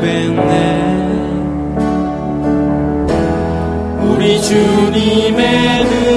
되네. 우리 주님의 은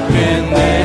back in there.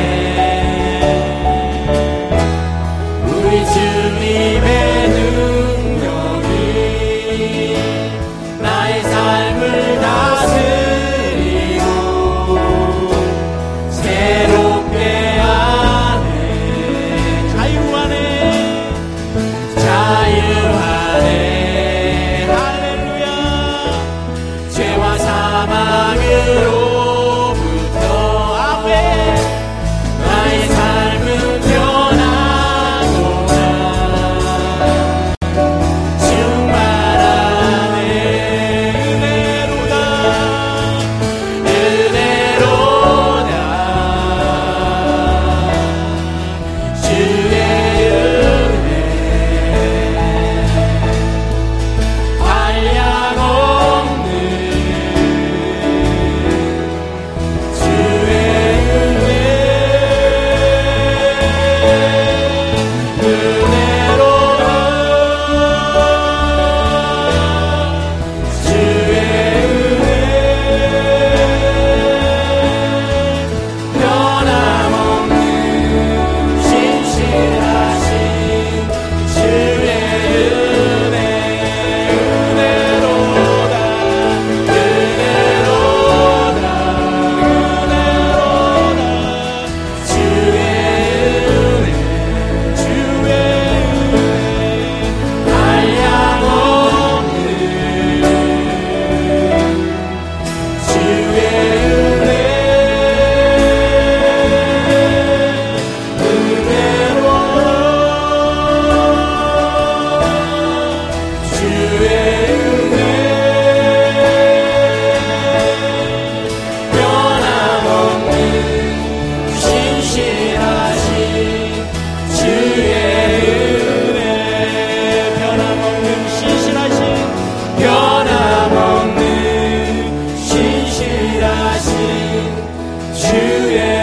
yeah.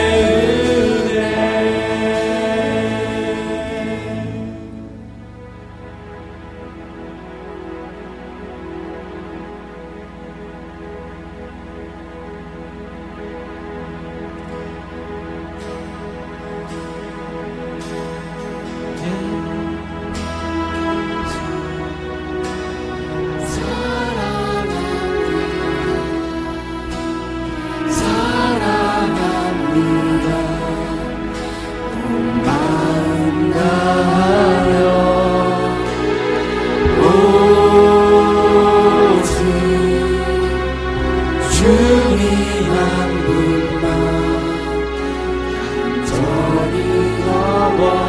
한 분만 저리 넘어갑니다.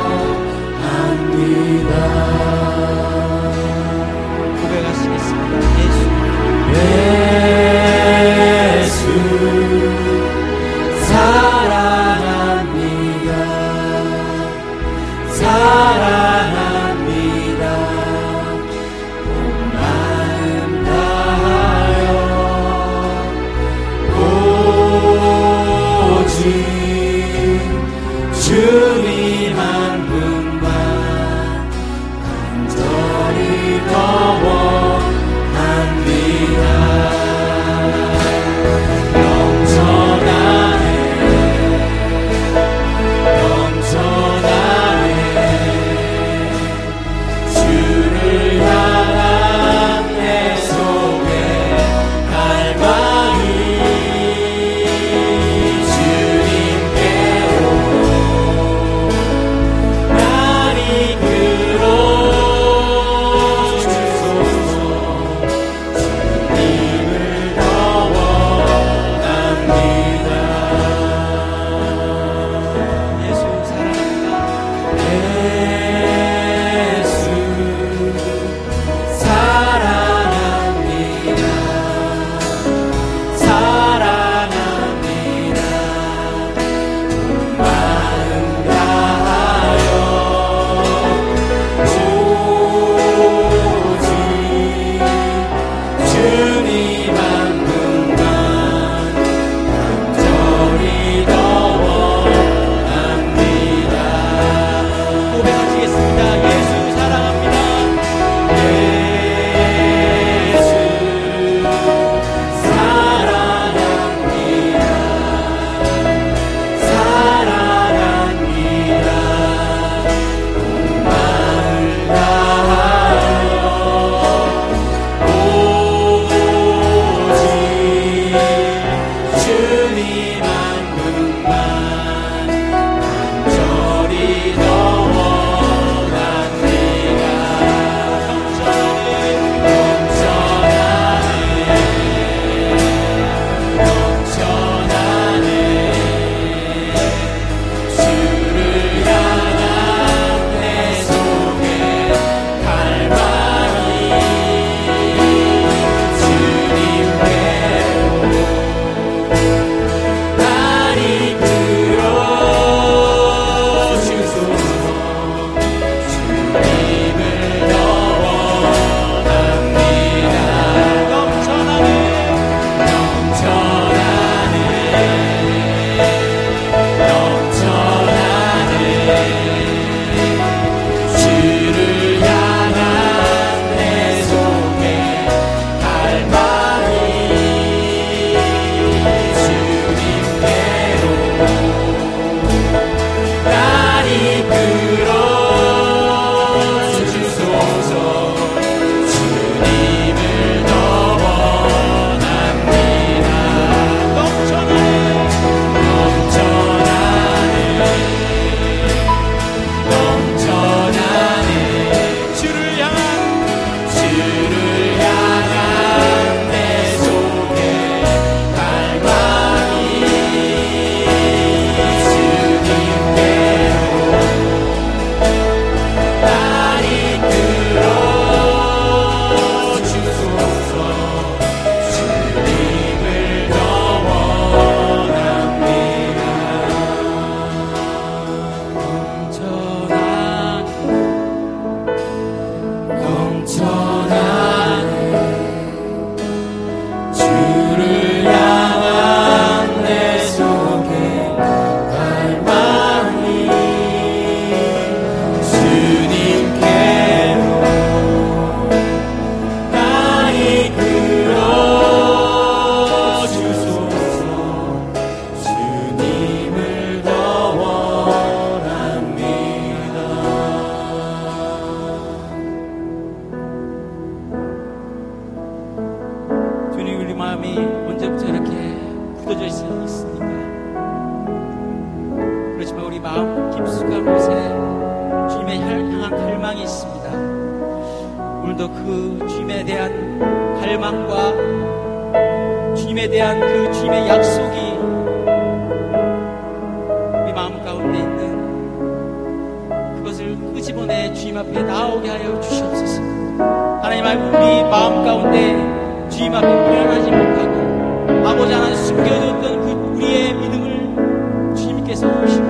주님 앞에 미련하지 못하고 아버지 하나님 숨겨졌던 그 우리의 믿음을 주님께서 보시고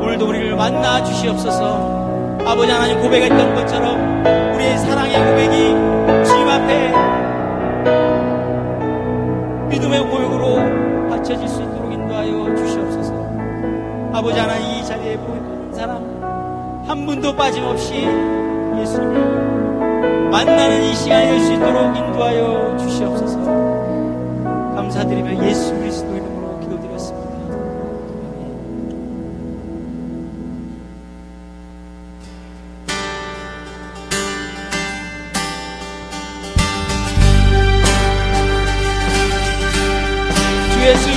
오늘도 우리를 만나 주시옵소서. 아버지 하나님 고백했던 것처럼 우리의 사랑의 고백이 주님 앞에 믿음의 고백으로 바쳐질 수 있도록 인도하여 주시옵소서. 아버지 하나님 이 자리에 보이는 사람 한 분도 빠짐없이 예수님을 만나는 이 시간이 될 수 있도록 인도하여 주시옵소서 감사드리며 예수 그리스도 이름으로 기도드렸습니다. 주 예수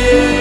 Amen.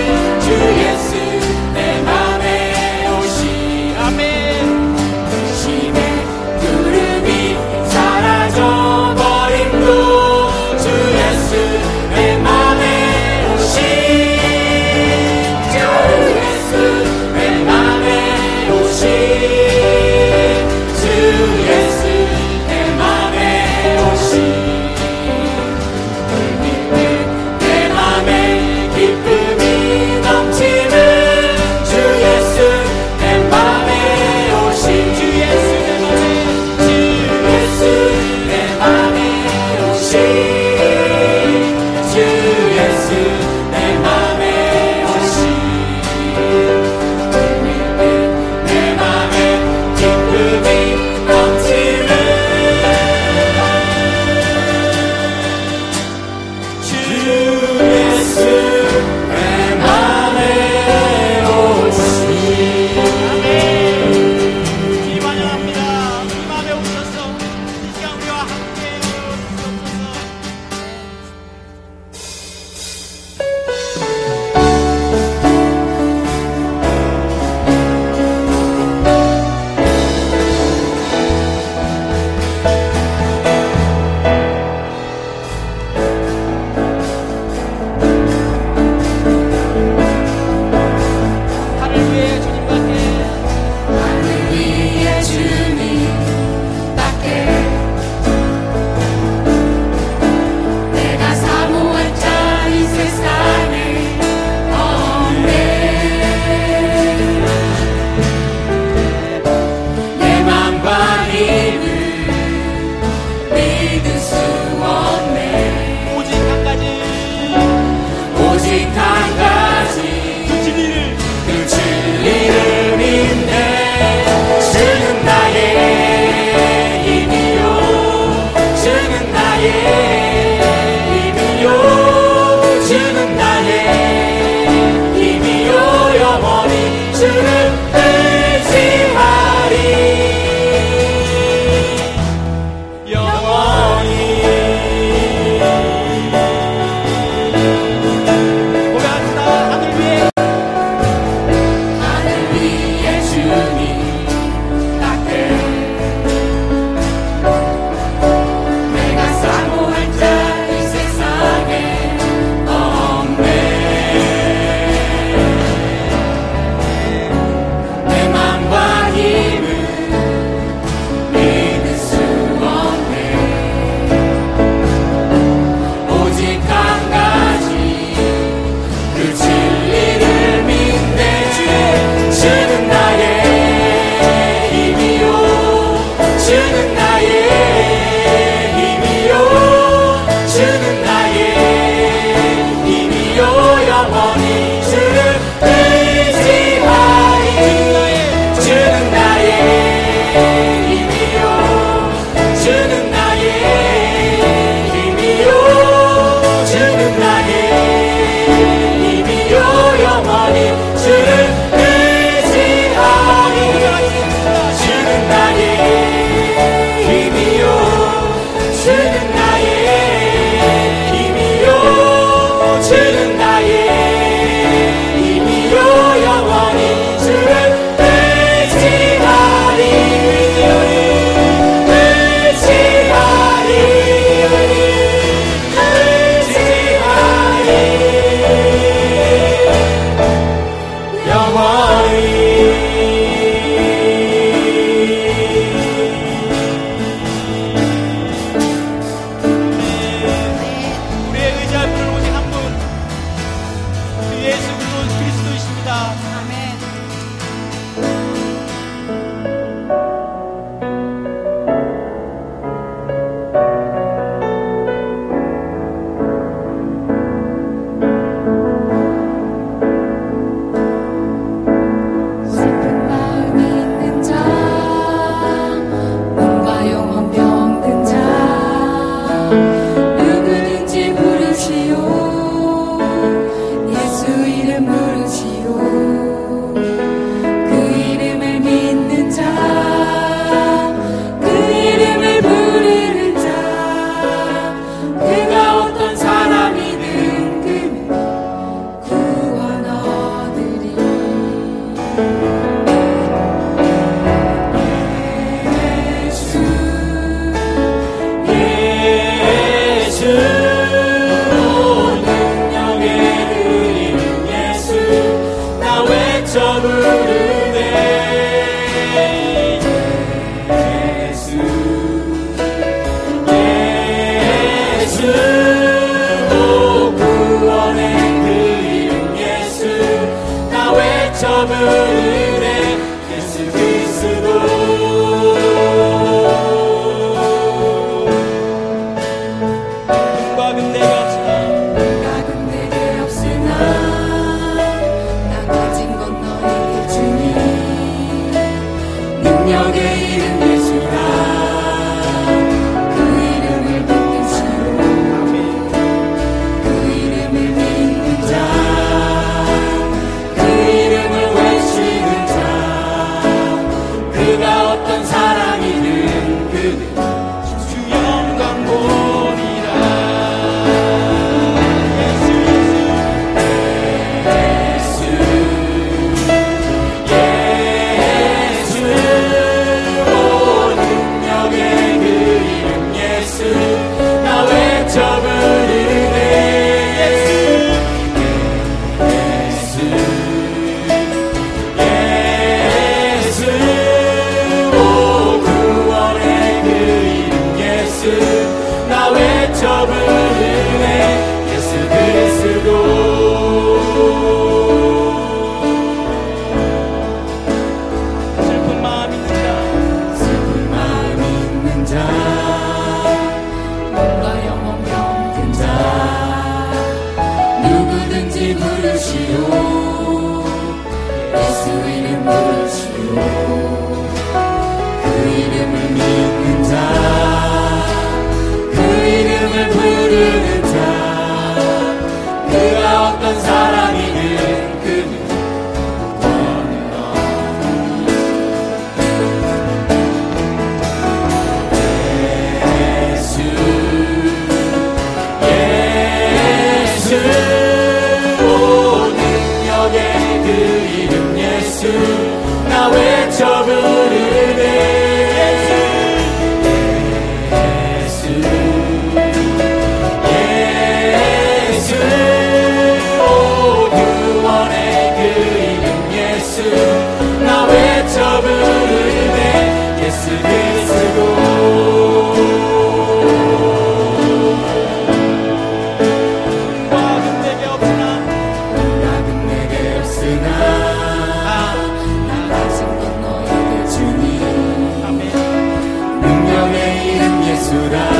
yeah. 말씀 나 외쳐 부르 이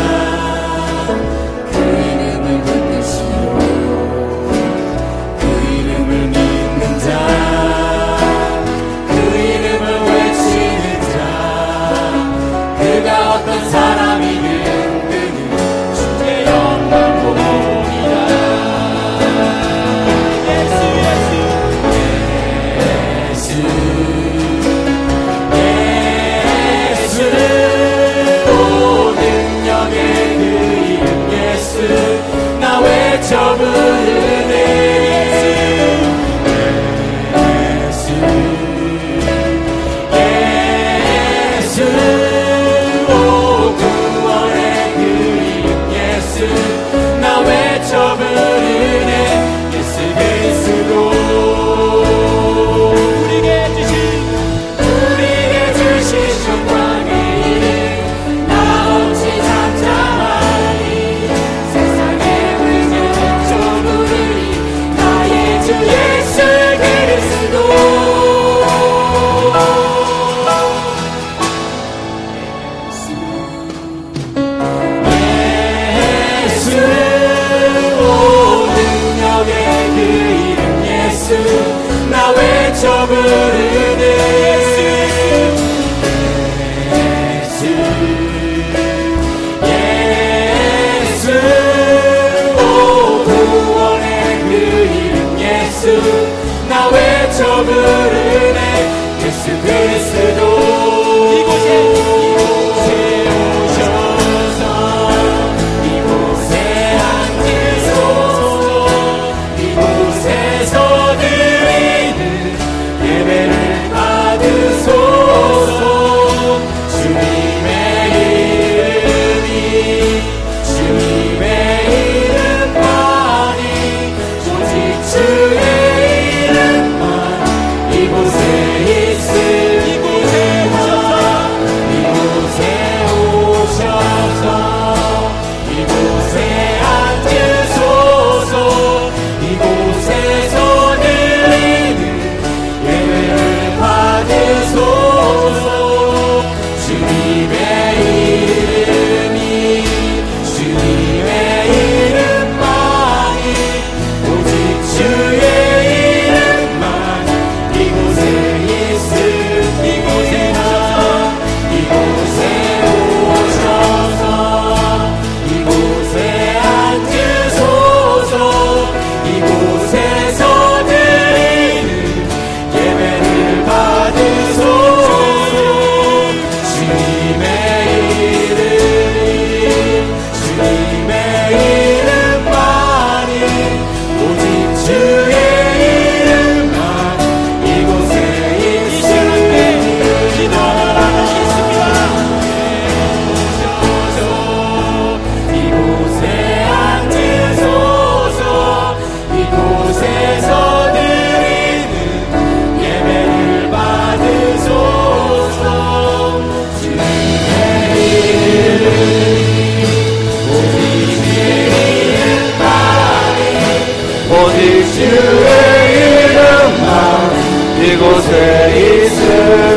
외